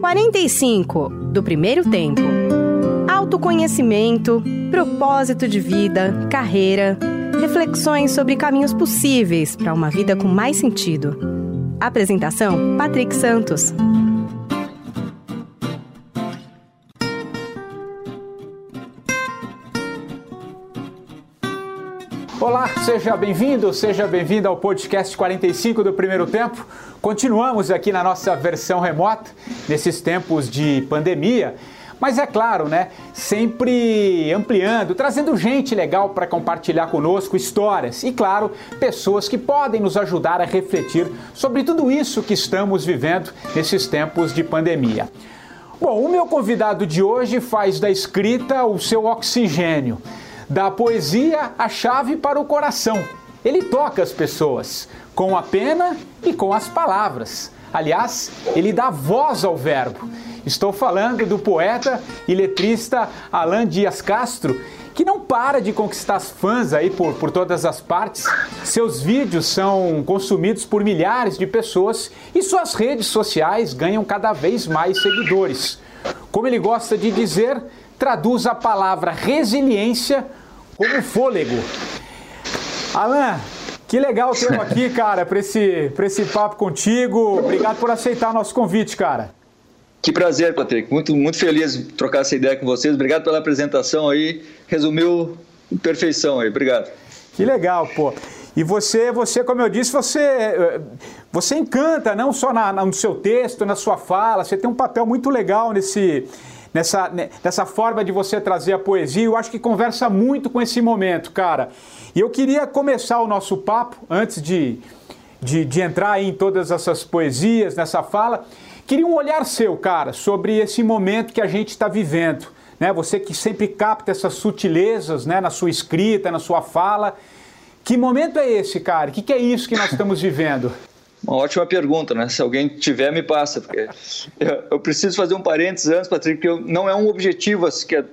45 do primeiro tempo. Autoconhecimento, propósito de vida, carreira, reflexões sobre caminhos possíveis para uma vida com mais sentido. Apresentação: Patrick Santos. Olá, seja bem-vindo, seja bem-vindo ao podcast 45 do Primeiro Tempo. Continuamos aqui na nossa versão remota, nesses tempos de pandemia, mas é claro, né? Sempre ampliando, trazendo gente legal para compartilhar conosco histórias e, claro, pessoas que podem nos ajudar a refletir sobre tudo isso que estamos vivendo nesses tempos de pandemia. Bom, o meu convidado de hoje faz da escrita o seu oxigênio da poesia a chave para o coração. Ele toca as pessoas com a pena e com as palavras. Aliás, ele dá voz ao verbo. Estou falando do poeta e letrista Alain Dias Castro, que não para de conquistar fãs aí por, por todas as partes. Seus vídeos são consumidos por milhares de pessoas e suas redes sociais ganham cada vez mais seguidores. Como ele gosta de dizer, traduz a palavra resiliência como fôlego. Alan, que legal ter aqui, cara, para esse, esse papo contigo. Obrigado por aceitar nosso convite, cara. Que prazer, Patrick. Muito, muito feliz de trocar essa ideia com vocês. Obrigado pela apresentação aí. Resumiu perfeição aí. Obrigado. Que legal, pô. E você, você, como eu disse, você, você encanta não só na, no seu texto, na sua fala. Você tem um papel muito legal nesse nessa, nessa forma de você trazer a poesia. Eu acho que conversa muito com esse momento, cara. E eu queria começar o nosso papo, antes de, de, de entrar em todas essas poesias, nessa fala, queria um olhar seu, cara, sobre esse momento que a gente está vivendo. Né? Você que sempre capta essas sutilezas né? na sua escrita, na sua fala. Que momento é esse, cara? O que, que é isso que nós estamos vivendo? Uma ótima pergunta, né? Se alguém tiver, me passa. Porque eu, eu preciso fazer um parênteses antes, Patrick, porque não é um objetivo, assim, que é,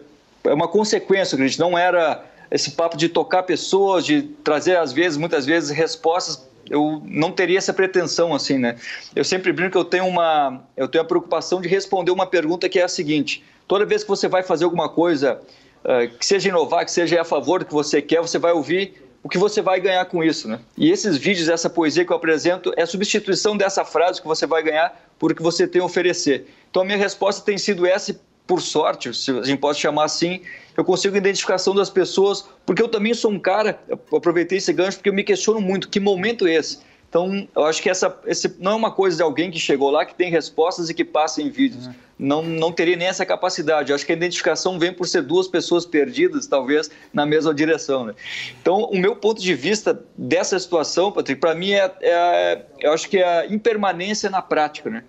é uma consequência, acredito. Não era esse papo de tocar pessoas, de trazer, às vezes, muitas vezes, respostas. Eu não teria essa pretensão, assim, né? Eu sempre brinco que eu tenho uma, eu tenho a preocupação de responder uma pergunta que é a seguinte: toda vez que você vai fazer alguma coisa, uh, que seja inovar, que seja a favor do que você quer, você vai ouvir o que você vai ganhar com isso, né? E esses vídeos, essa poesia que eu apresento é a substituição dessa frase que você vai ganhar por o que você tem a oferecer. Então a minha resposta tem sido essa, por sorte, se a gente pode chamar assim, eu consigo identificação das pessoas, porque eu também sou um cara, aproveitei esse gancho porque eu me questiono muito, que momento é esse? Então, eu acho que essa esse não é uma coisa de alguém que chegou lá, que tem respostas e que passa em vídeos. Uhum. Não, não teria nem essa capacidade. Eu acho que a identificação vem por ser duas pessoas perdidas, talvez, na mesma direção. Né? Então, o meu ponto de vista dessa situação, Patrick, para mim é, é, eu acho que é a impermanência na prática. Né?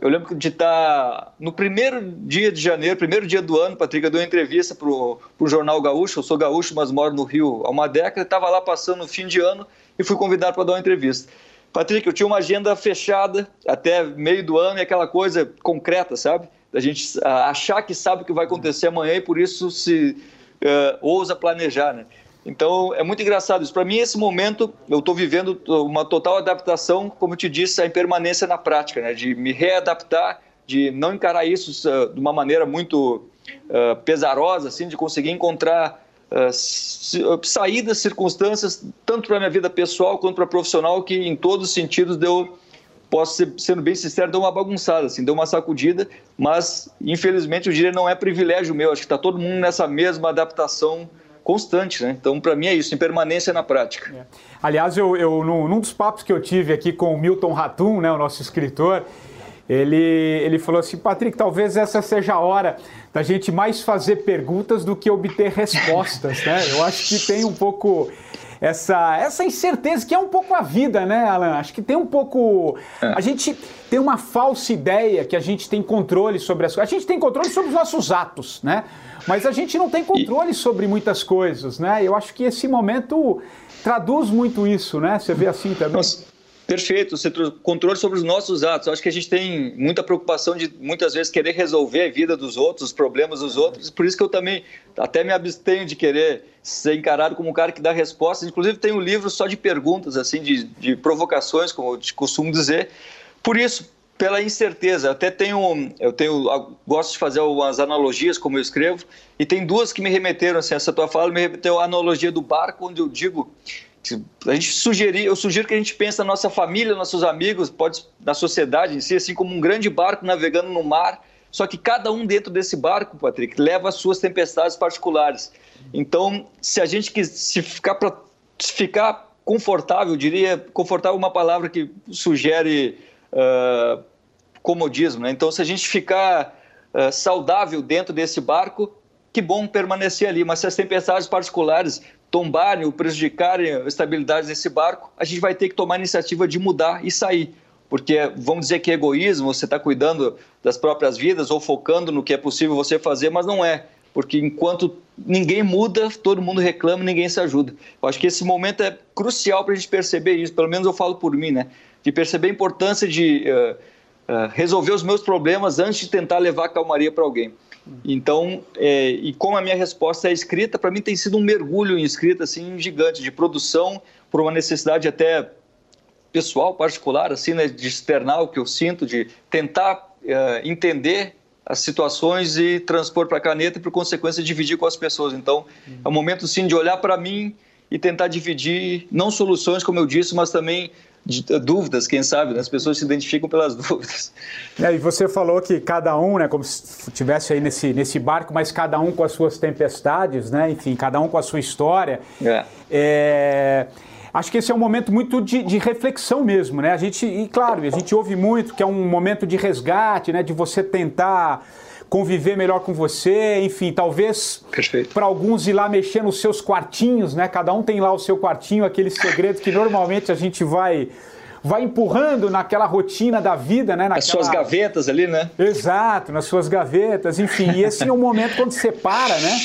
Eu lembro de estar no primeiro dia de janeiro, primeiro dia do ano, Patrick, eu dei uma entrevista para o Jornal Gaúcho. Eu sou gaúcho, mas moro no Rio há uma década. Estava lá passando o fim de ano e fui convidado para dar uma entrevista. Patrick, eu tinha uma agenda fechada até meio do ano e aquela coisa concreta, sabe? Da gente achar que sabe o que vai acontecer amanhã e por isso se uh, ousa planejar, né? Então é muito engraçado isso. Para mim, esse momento, eu estou vivendo uma total adaptação, como eu te disse, a impermanência na prática, né? De me readaptar, de não encarar isso uh, de uma maneira muito uh, pesarosa, assim, de conseguir encontrar uh, saídas, circunstâncias, tanto para a minha vida pessoal quanto para profissional, que em todos os sentidos deu, posso ser, sendo bem sincero, deu uma bagunçada, assim, deu uma sacudida, mas infelizmente eu diria não é privilégio meu, acho que está todo mundo nessa mesma adaptação constante, né? Então, para mim é isso, impermanência na prática. É. Aliás, eu, eu num, num, dos papos que eu tive aqui com o Milton Ratum, né, o nosso escritor, ele, ele falou assim, Patrick, talvez essa seja a hora da gente mais fazer perguntas do que obter respostas, né? Eu acho que tem um pouco essa, essa incerteza que é um pouco a vida, né, Alan? Acho que tem um pouco. É. A gente tem uma falsa ideia que a gente tem controle sobre as coisas. A gente tem controle sobre os nossos atos, né? Mas a gente não tem controle sobre muitas coisas, né? Eu acho que esse momento traduz muito isso, né? Você vê assim também. Nossa. Perfeito, controle sobre os nossos atos. Eu acho que a gente tem muita preocupação de muitas vezes querer resolver a vida dos outros, os problemas dos outros. Por isso que eu também até me abstenho de querer ser encarado como um cara que dá respostas. Inclusive tem um livro só de perguntas, assim, de, de provocações, como eu costumo dizer. Por isso, pela incerteza. Eu até tenho, eu tenho, gosto de fazer umas analogias como eu escrevo, e tem duas que me remeteram, assim, essa tua fala me remeteu à analogia do barco, onde eu digo a gente sugerir, eu sugiro que a gente pense na nossa família, nossos amigos, pode na sociedade em si, assim como um grande barco navegando no mar, só que cada um dentro desse barco, Patrick, leva as suas tempestades particulares. Então, se a gente se ficar para ficar confortável, diria confortável é uma palavra que sugere uh, comodismo, né? Então, se a gente ficar uh, saudável dentro desse barco, que bom permanecer ali. Mas se as tempestades particulares tombarem ou prejudicarem a estabilidade desse barco, a gente vai ter que tomar a iniciativa de mudar e sair. Porque vamos dizer que é egoísmo, você está cuidando das próprias vidas ou focando no que é possível você fazer, mas não é. Porque enquanto ninguém muda, todo mundo reclama, ninguém se ajuda. Eu acho que esse momento é crucial para a gente perceber isso, pelo menos eu falo por mim, né? De perceber a importância de uh, resolver os meus problemas antes de tentar levar a calmaria para alguém. Então, é, e como a minha resposta é escrita, para mim tem sido um mergulho em escrita assim gigante de produção por uma necessidade até pessoal, particular, assim, né, de externar o que eu sinto, de tentar é, entender as situações e transpor para a caneta e, por consequência, dividir com as pessoas. Então, é um momento, sim, de olhar para mim e tentar dividir, não soluções, como eu disse, mas também de, dúvidas, quem sabe, né? as pessoas se identificam pelas dúvidas. É, e você falou que cada um, né, como se estivesse aí nesse, nesse barco, mas cada um com as suas tempestades, né? enfim, cada um com a sua história. É. é acho que esse é um momento muito de, de, reflexão mesmo, né? A gente, e claro, a gente ouve muito que é um momento de resgate, né? De você tentar conviver melhor com você, enfim, talvez para alguns ir lá mexer nos seus quartinhos, né? Cada um tem lá o seu quartinho, aquele segredo que normalmente a gente vai vai empurrando naquela rotina da vida, né? Naquela... As suas gavetas ali, né? Exato, nas suas gavetas, enfim. E esse é o momento quando você para, né?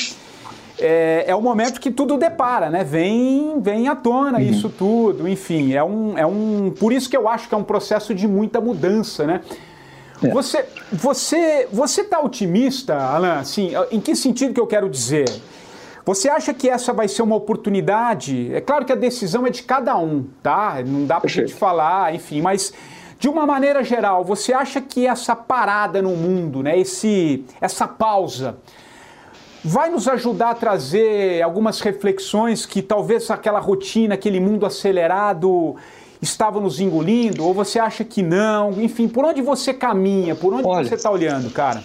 É, é o momento que tudo depara, né? Vem, vem à tona uhum. isso tudo, enfim. É um, é um. Por isso que eu acho que é um processo de muita mudança, né? É. Você, você, você está otimista, Alan? Assim, em que sentido que eu quero dizer? Você acha que essa vai ser uma oportunidade? É claro que a decisão é de cada um, tá? Não dá para gente falar, enfim, mas de uma maneira geral, você acha que essa parada no mundo, né, esse, essa pausa, vai nos ajudar a trazer algumas reflexões que talvez aquela rotina, aquele mundo acelerado estava nos engolindo? Ou você acha que não? Enfim, por onde você caminha? Por onde Olha, você está olhando, cara?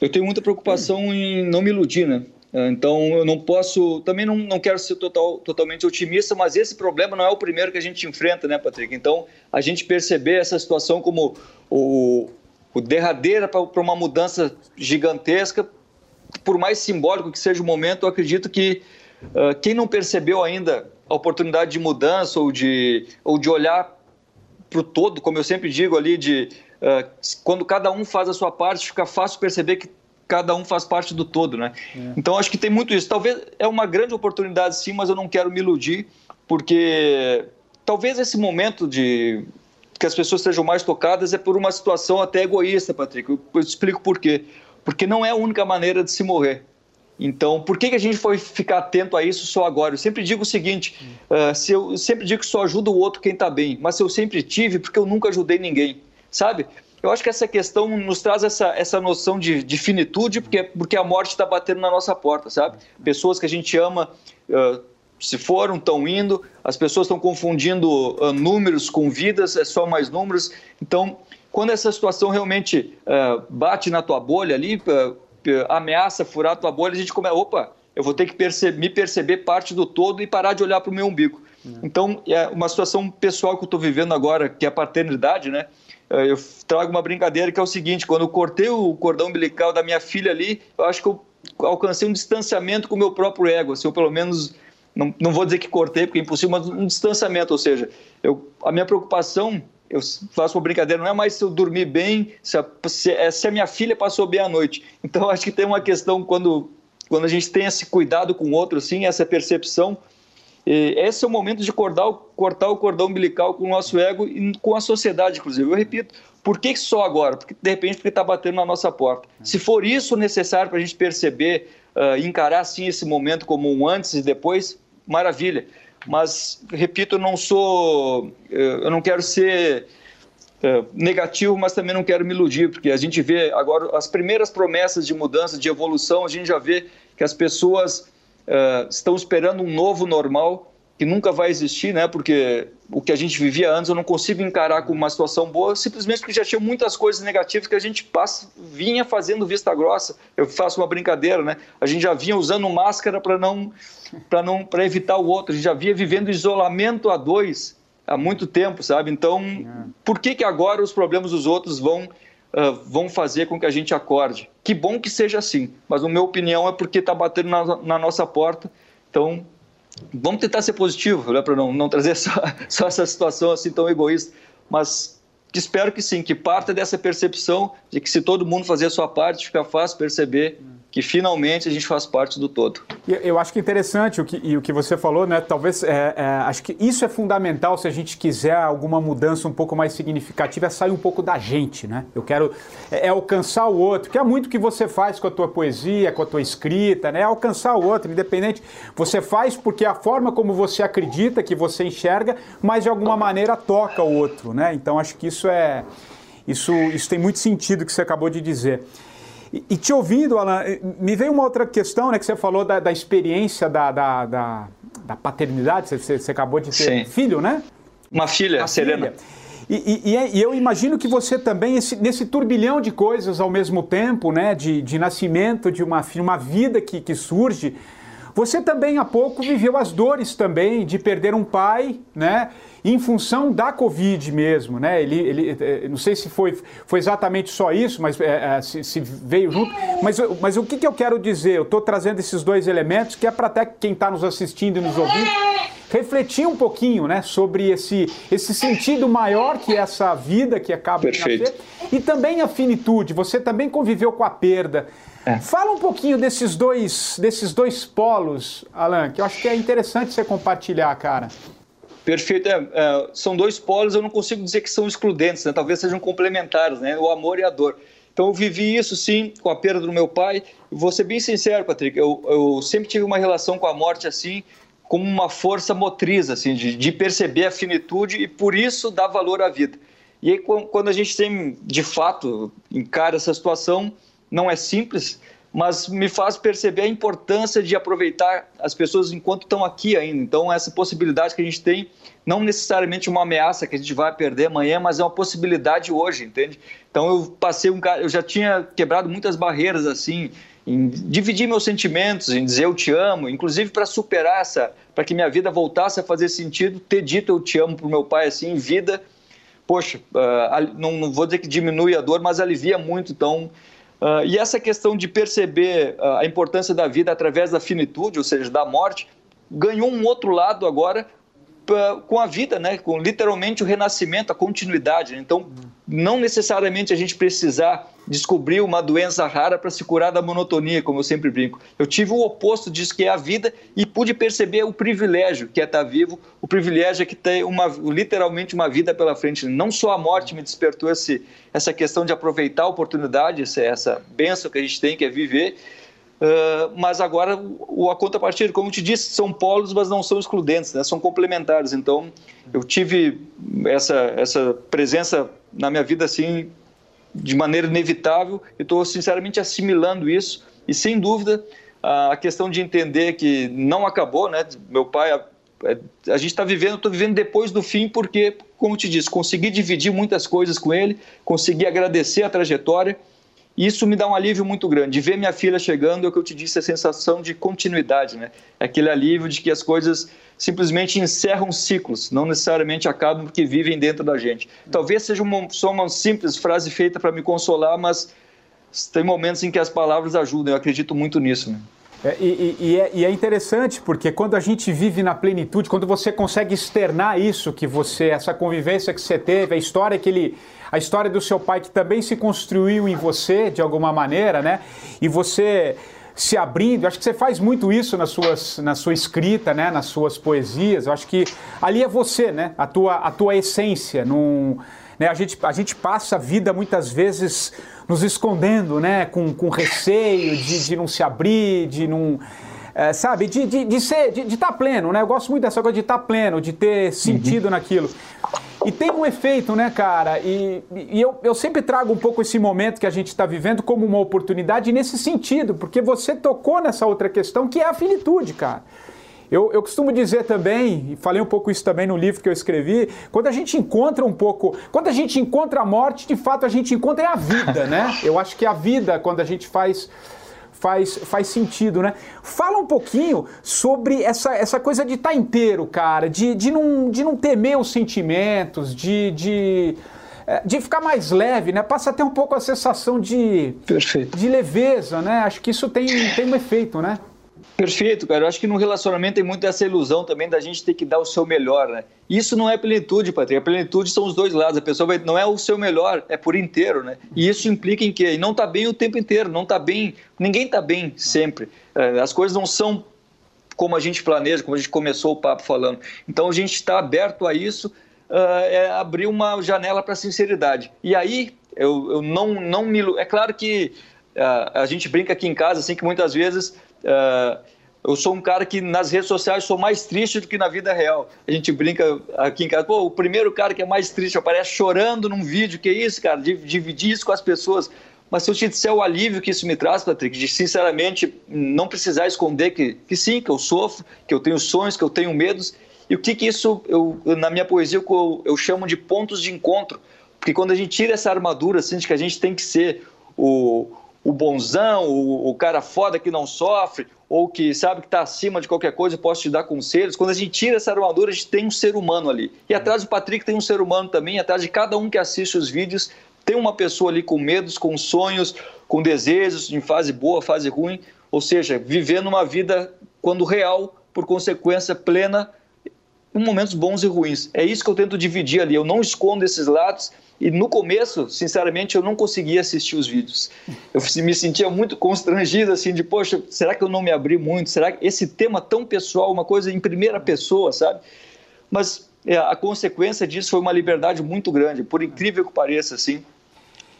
Eu tenho muita preocupação em não me iludir, né? Então eu não posso, também não, não quero ser total, totalmente otimista, mas esse problema não é o primeiro que a gente enfrenta, né, Patrick? Então a gente perceber essa situação como o, o derradeira para uma mudança gigantesca, por mais simbólico que seja o momento, eu acredito que uh, quem não percebeu ainda a oportunidade de mudança ou de, ou de olhar para o todo, como eu sempre digo ali, de uh, quando cada um faz a sua parte, fica fácil perceber que cada um faz parte do todo, né? É. Então acho que tem muito isso. Talvez é uma grande oportunidade sim, mas eu não quero me iludir, porque talvez esse momento de que as pessoas sejam mais tocadas é por uma situação até egoísta, Patrick. Eu, eu explico por quê. Porque não é a única maneira de se morrer. Então, por que, que a gente foi ficar atento a isso só agora? Eu sempre digo o seguinte: uh, se eu, eu, sempre digo que só ajuda o outro quem está bem, mas se eu sempre tive, porque eu nunca ajudei ninguém, sabe? Eu acho que essa questão nos traz essa, essa noção de, de finitude, porque, porque a morte está batendo na nossa porta, sabe? Pessoas que a gente ama uh, se foram, estão indo, as pessoas estão confundindo uh, números com vidas, é só mais números. Então, quando essa situação realmente bate na tua bolha ali, ameaça furar a tua bolha, a gente começa, opa, eu vou ter que perceber, me perceber parte do todo e parar de olhar para o meu umbigo. É. Então, é uma situação pessoal que eu estou vivendo agora, que é a paternidade, né? É, eu trago uma brincadeira que é o seguinte: quando eu cortei o cordão umbilical da minha filha ali, eu acho que eu alcancei um distanciamento com o meu próprio ego, assim, eu pelo menos não, não vou dizer que cortei, porque é impossível, mas um distanciamento, ou seja, eu, a minha preocupação eu faço uma brincadeira, não é mais se eu dormir bem, se a, se, é, se a minha filha passou bem a noite. Então, acho que tem uma questão quando, quando a gente tem esse cuidado com o outro, assim, essa percepção. esse é o momento de cortar, cortar o cordão umbilical com o nosso ego e com a sociedade, inclusive. Eu repito, por que só agora? Porque, de repente, porque está batendo na nossa porta. Se for isso necessário para a gente perceber, uh, encarar, sim, esse momento como um antes e depois, maravilha mas repito, não sou, eu não quero ser é, negativo, mas também não quero me iludir, porque a gente vê agora as primeiras promessas de mudança, de evolução, a gente já vê que as pessoas uh, estão esperando um novo normal que nunca vai existir, né? Porque o que a gente vivia antes eu não consigo encarar como uma situação boa, simplesmente porque já tinha muitas coisas negativas que a gente passa, vinha fazendo vista grossa. Eu faço uma brincadeira, né? A gente já vinha usando máscara para não para não para evitar o outro. A gente já vinha vivendo isolamento a dois há muito tempo, sabe? Então, é. por que que agora os problemas dos outros vão uh, vão fazer com que a gente acorde? Que bom que seja assim, mas na minha opinião é porque está batendo na, na nossa porta. Então, vamos tentar ser positivo, né, para não, não trazer só, só essa situação assim tão egoísta, mas espero que sim, que parta dessa percepção de que se todo mundo fazer a sua parte, fica fácil perceber que finalmente a gente faz parte do todo. Eu acho que é interessante o que, e o que você falou, né? Talvez é, é, acho que isso é fundamental se a gente quiser alguma mudança um pouco mais significativa, é sair um pouco da gente, né? Eu quero é, é, alcançar o outro, que é muito o que você faz com a tua poesia, com a tua escrita, né? É alcançar o outro, independente. Você faz porque é a forma como você acredita, que você enxerga, mas de alguma maneira toca o outro, né? Então acho que isso é isso, isso tem muito sentido que você acabou de dizer. E, te ouvindo, Alan, eh, me veio uma outra questão, né? Que você falou da, da experiência da, da, da, da paternidade, você, você, acabou de ter Sim. filho, né? Uma filha, Uma Serena. Filha. E, e, e, eu imagino que você também, esse, nesse turbilhão de coisas ao mesmo tempo, né? De, de nascimento de uma, uma vida que, que surge, você também há pouco viveu as dores também de perder um pai, né? Em função da Covid mesmo, né? Ele, ele eh, não sei se foi, foi exatamente só isso, mas é, é, se, se, veio junto. Mas, mas o que, que eu quero dizer? Eu estou trazendo esses dois elementos que é para até quem está nos assistindo e nos ouvindo refletir um pouquinho, né, sobre esse, esse sentido maior que essa vida que acaba Perfeito. de nascer e também a finitude. Você também conviveu com a perda. É. Fala um pouquinho desses dois, desses dois polos, Alan, que eu acho que é interessante você compartilhar, cara. Perfeito. É, é, são dois polos, eu não consigo dizer que são excludentes, né? talvez sejam complementares, né? o amor e a dor. Então eu vivi isso sim com a perda do meu pai. Vou ser bem sincero, Patrick, eu, eu sempre tive uma relação com a morte assim, como uma força motriz, assim, de, de perceber a finitude e por isso dar valor à vida. E aí quando a gente tem, de fato, encara essa situação, não é simples, mas me faz perceber a importância de aproveitar as pessoas enquanto estão aqui ainda. Então, essa possibilidade que a gente tem, não necessariamente uma ameaça que a gente vai perder amanhã, mas é uma possibilidade hoje, entende? Então, eu passei um eu já tinha quebrado muitas barreiras assim, em dividir meus sentimentos, em dizer eu te amo, inclusive para superar essa, para que minha vida voltasse a fazer sentido, ter dito eu te amo para o meu pai assim em vida. Poxa, uh, não, não vou dizer que diminui a dor, mas alivia muito. Então, Uh, e essa questão de perceber uh, a importância da vida através da finitude, ou seja, da morte, ganhou um outro lado agora com a vida, né? com literalmente o renascimento, a continuidade. Então, não necessariamente a gente precisar descobrir uma doença rara para se curar da monotonia, como eu sempre brinco. Eu tive o oposto disso, que é a vida, e pude perceber o privilégio que é estar vivo, o privilégio é que tem uma, literalmente uma vida pela frente. Não só a morte me despertou esse, essa questão de aproveitar a oportunidade, essa, essa benção que a gente tem, que é viver, uh, mas agora o, a contrapartida, como eu te disse, são polos, mas não são excludentes, né? são complementares. Então, eu tive essa, essa presença na minha vida assim de maneira inevitável e estou sinceramente assimilando isso e sem dúvida a questão de entender que não acabou, né? Meu pai, a, a gente está vivendo, estou vivendo depois do fim porque, como te disse, consegui dividir muitas coisas com ele, consegui agradecer a trajetória isso me dá um alívio muito grande. De ver minha filha chegando, é o que eu te disse, a sensação de continuidade, né? É aquele alívio de que as coisas simplesmente encerram ciclos, não necessariamente acabam porque vivem dentro da gente. Talvez seja uma, só uma simples frase feita para me consolar, mas tem momentos em que as palavras ajudam, eu acredito muito nisso. Né? É, e, e, é, e, é, interessante porque quando a gente vive na plenitude, quando você consegue externar isso que você, essa convivência que você teve, a história que ele, a história do seu pai que também se construiu em você de alguma maneira, né? E você se abrindo, acho que você faz muito isso nas suas, na sua escrita, né? Nas suas poesias. Eu acho que ali é você, né? A tua, a tua essência, num, né? A gente, a gente passa a vida muitas vezes nos escondendo, né? Com, com receio de, de não se abrir, de não. É, sabe, de, de, de ser, de estar tá pleno, né? Eu gosto muito dessa coisa de estar tá pleno, de ter sentido uhum. naquilo. E tem um efeito, né, cara? E, e eu, eu sempre trago um pouco esse momento que a gente está vivendo como uma oportunidade nesse sentido, porque você tocou nessa outra questão que é a finitude, cara. Eu, eu, costumo dizer também, e falei um pouco isso também no livro que eu escrevi, quando a gente encontra um pouco, quando a gente encontra a morte, de fato a gente encontra a vida, né? Eu acho que a vida, quando a gente faz faz, faz sentido, né? Fala um pouquinho sobre essa, essa coisa de estar tá inteiro, cara, de, de, não, de não temer os sentimentos, de, de, é, de ficar mais leve, né? Passa até um pouco a sensação de, Perfeito. de leveza, né? Acho que isso tem, tem um efeito, né? Perfeito, cara. Eu acho que no relacionamento tem muito essa ilusão também da gente ter que dar o seu melhor, né? Isso não é plenitude, Patrick. A plenitude são os dois lados. A pessoa vai, não é o seu melhor, é por inteiro, né? E isso implica em quê? E não tá bem o tempo inteiro, não tá bem. Ninguém tá bem sempre. É, as coisas não são como a gente planeja, como a gente começou o papo falando. Então a gente está aberto a isso, uh, é abrir uma janela para sinceridade. E aí eu, eu não, não me. É claro que uh, a gente brinca aqui em casa, assim, que muitas vezes Uh, eu sou um cara que nas redes sociais sou mais triste do que na vida real. A gente brinca aqui em casa, pô, o primeiro cara que é mais triste aparece chorando num vídeo, que isso, cara? Dividir isso com as pessoas. Mas se eu te disser o alívio que isso me traz, Patrick, de sinceramente não precisar esconder que, que sim, que eu sofro, que eu tenho sonhos, que eu tenho medos, e o que que isso, eu, na minha poesia, eu, eu chamo de pontos de encontro. Porque quando a gente tira essa armadura, assim, de que a gente tem que ser o, o bonzão, o, o, cara foda que não sofre, ou que sabe que está acima de qualquer coisa e posso te dar conselhos. Quando a gente tira essa armadura, a gente tem um ser humano ali. E atrás do Patrick tem um ser humano também, atrás de cada um que assiste os vídeos, tem uma pessoa ali com medos, com sonhos, com desejos, em fase boa, fase ruim, ou seja, vivendo uma vida quando real, por consequência plena, momentos bons e ruins. É isso que eu tento dividir ali. Eu não escondo esses lados e no começo, sinceramente, eu não conseguia assistir os vídeos. Eu me sentia muito constrangido, assim, de, poxa, será que eu não me abri muito? Será que esse tema tão pessoal, uma coisa em primeira pessoa, sabe? Mas é, a consequência disso foi uma liberdade muito grande, por incrível que pareça, assim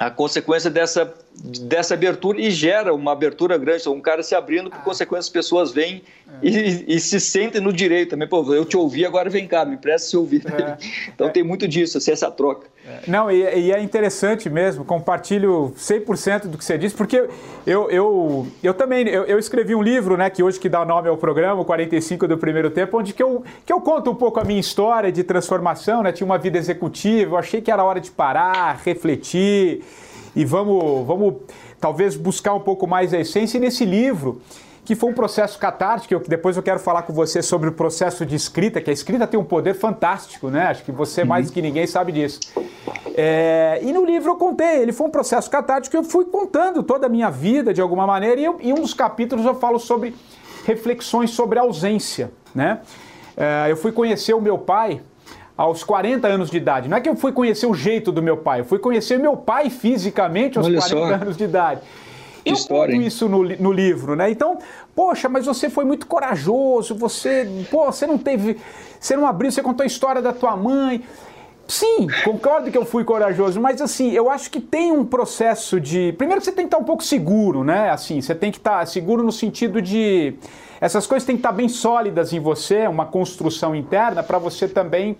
a consequência dessa, dessa abertura e gera uma abertura grande. Um cara se abrindo, por ah. consequência, as pessoas vêm é. e, e, se sentem no direito também. Pô, eu te ouvi, agora vem cá, me presta se ouvir. É. Então é. tem muito disso, assim, essa troca. É. Não, e, e, é interessante mesmo, compartilho 100% do que você disse, porque eu, eu, eu também, eu, eu, escrevi um livro, né, que hoje que dá nome ao programa, o 45 do Primeiro Tempo, onde que eu, que eu conto um pouco a minha história de transformação, né, tinha uma vida executiva, eu achei que era hora de parar, refletir, e vamos, vamos talvez buscar um pouco mais a essência. E nesse livro, que foi um processo catártico, eu, depois eu quero falar com você sobre o processo de escrita, que a escrita tem um poder fantástico, né? Acho que você, mais do que ninguém, sabe disso. É, e no livro eu contei, ele foi um processo catártico, eu fui contando toda a minha vida, de alguma maneira, e eu, em um dos capítulos eu falo sobre reflexões sobre ausência, né? É, eu fui conhecer o meu pai aos 40 anos de idade. Não é que eu fui conhecer o jeito do meu pai, eu fui conhecer meu pai fisicamente aos Olha 40 só. anos de idade. Eu História, conto isso no, no livro, né? Então, poxa, mas você foi muito corajoso, você, pô, você não teve, você não abriu, você contou a história da tua mãe. Sim, concordo que eu fui corajoso, mas assim, eu acho que tem um processo de. Primeiro que você tem que estar um pouco seguro, né? Assim, você tem que estar seguro no sentido de. Essas coisas têm que estar bem sólidas em você, uma construção interna, para você também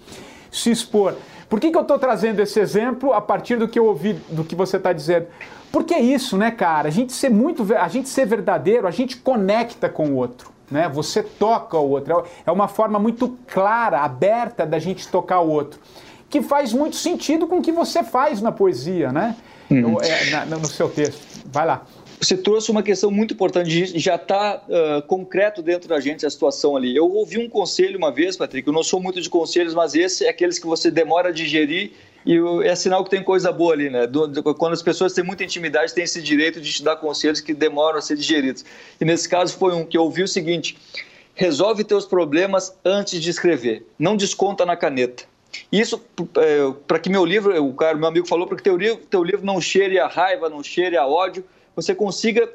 se expor. Por que, que eu estou trazendo esse exemplo a partir do que eu ouvi, do que você está dizendo? Porque é isso, né, cara? A gente ser muito, a gente ser verdadeiro, a gente conecta com o outro. Né? Você toca o outro. É uma forma muito clara, aberta da gente tocar o outro. Que faz muito sentido com o que você faz na poesia, né? Uhum. É, na, no seu texto. Vai lá. Você trouxe uma questão muito importante, já está uh, concreto dentro da gente a situação ali. Eu ouvi um conselho uma vez, Patrick, eu não sou muito de conselhos, mas esse é aqueles que você demora a digerir e é sinal que tem coisa boa ali, né? Do, do, quando as pessoas têm muita intimidade, têm esse direito de te dar conselhos que demoram a ser digeridos. E nesse caso foi um que eu ouvi o seguinte: resolve teus problemas antes de escrever, não desconta na caneta. Isso, é, para que meu livro, o cara, meu amigo falou, para que teu livro, teu livro não cheire a raiva, não cheire a ódio, você consiga.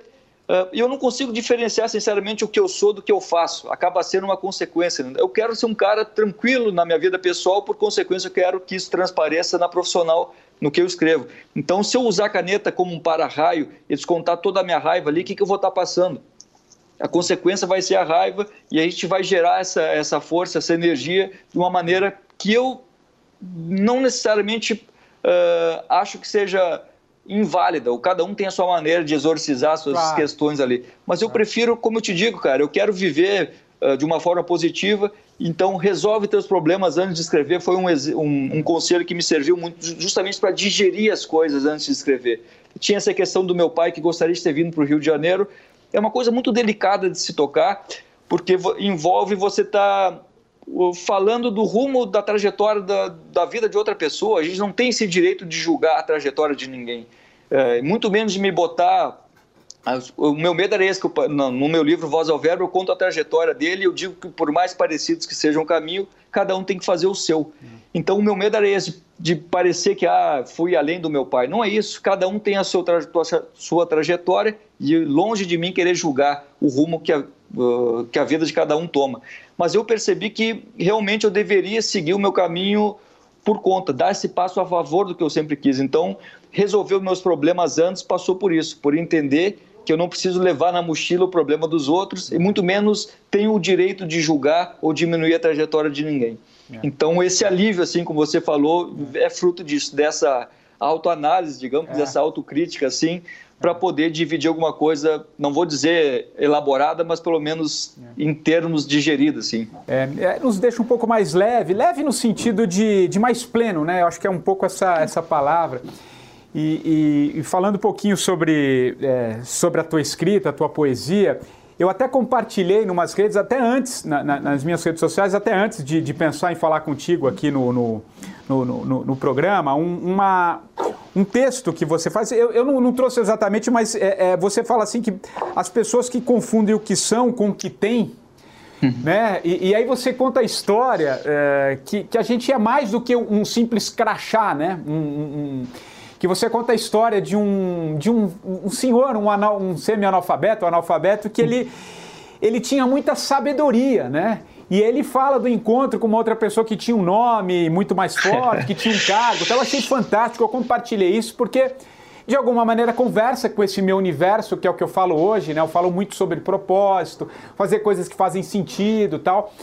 Uh, eu não consigo diferenciar, sinceramente, o que eu sou do que eu faço. Acaba sendo uma consequência. Eu quero ser um cara tranquilo na minha vida pessoal, por consequência, eu quero que isso transpareça na profissional, no que eu escrevo. Então, se eu usar a caneta como um para-raio e descontar toda a minha raiva ali, o que, que eu vou estar passando? A consequência vai ser a raiva e a gente vai gerar essa, essa força, essa energia de uma maneira que eu não necessariamente uh, acho que seja inválida, ou cada um tem a sua maneira de exorcizar suas claro. questões ali. Mas eu prefiro, como eu te digo, cara, eu quero viver uh, de uma forma positiva, então resolve teus problemas antes de escrever. Foi um, um, um conselho que me serviu muito justamente para digerir as coisas antes de escrever. Tinha essa questão do meu pai que gostaria de ter vindo para o Rio de Janeiro. É uma coisa muito delicada de se tocar, porque envolve você estar tá falando do rumo da trajetória da, da vida de outra pessoa. A gente não tem esse direito de julgar a trajetória de ninguém. É, muito menos de me botar. O meu medo era esse, que eu, no meu livro Voz ao Verbo, eu conto a trajetória dele e eu digo que, por mais parecidos que sejam o caminho, cada um tem que fazer o seu. Então, o meu medo era esse, de parecer que ah, fui além do meu pai. Não é isso, cada um tem a sua, tra sua trajetória e longe de mim querer julgar o rumo que a, uh, que a vida de cada um toma mas eu percebi que realmente eu deveria seguir o meu caminho por conta, dar esse passo a favor do que eu sempre quis. Então, resolver os meus problemas antes passou por isso, por entender que eu não preciso levar na mochila o problema dos outros e muito menos tenho o direito de julgar ou diminuir a trajetória de ninguém. É. Então, esse alívio, assim como você falou, é fruto disso, dessa autoanálise, digamos, é. dessa autocrítica, assim, para poder dividir alguma coisa, não vou dizer elaborada, mas pelo menos é. em termos digeridos, assim. É, é, nos deixa um pouco mais leve, leve no sentido de, de mais pleno, né? Eu acho que é um pouco essa, essa palavra. E, e, e falando um pouquinho sobre, é, sobre a tua escrita, a tua poesia, eu até compartilhei numas redes, até antes, na, na, nas minhas redes sociais, até antes de, de, pensar em falar contigo aqui no, no, no, no, no programa, um, uma, um texto que você faz. Eu, eu não, não, trouxe exatamente, mas é, é, você fala assim que as pessoas que confundem o que são com o que têm. Uhum. Né? E, e, aí você conta a história é, que, que a gente é mais do que um simples crachá, né? Um, um, que você conta a história de um, de um, um senhor, um, anal, um semi-analfabeto, um analfabeto, que ele, ele tinha muita sabedoria, né? E ele fala do encontro com uma outra pessoa que tinha um nome muito mais forte, que tinha um cargo. Então eu achei fantástico, eu compartilhei isso porque de alguma maneira conversa com esse meu universo, que é o que eu falo hoje, né? Eu falo muito sobre propósito, fazer coisas que fazem sentido tal.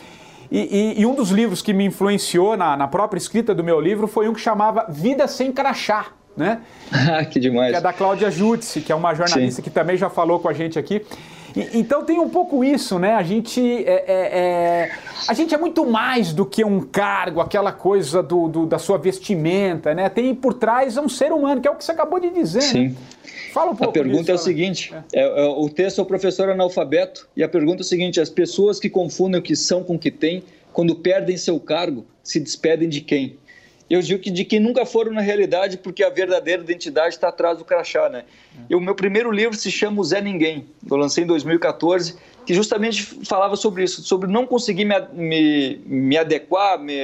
E, e, e um dos livros que me influenciou na, na, própria escrita do meu livro foi um que chamava Vida Sem Crachá, né? que demais. Que é da Cláudia Jutsi, que é uma jornalista Sim. que também já falou com a gente aqui. E, então tem um pouco isso, né? A gente é, é, é, a gente é muito mais do que um cargo, aquela coisa do, do, da sua vestimenta, né? Tem por trás um ser humano, que é o que você acabou de dizer. Sim. Né? Fala um pouco. A pergunta disso, é o seguinte: é. é. É, o texto é o professor analfabeto, e a pergunta é o seguinte: as pessoas que confundem o que são com o que têm, quando perdem seu cargo, se despedem de quem? Eu digo que de quem nunca foram na realidade, porque a verdadeira identidade está atrás do crachá, né? E o meu primeiro livro se chama O Zé Ninguém, eu lancei em 2014, que justamente falava sobre isso, sobre não conseguir me, me, me adequar, me,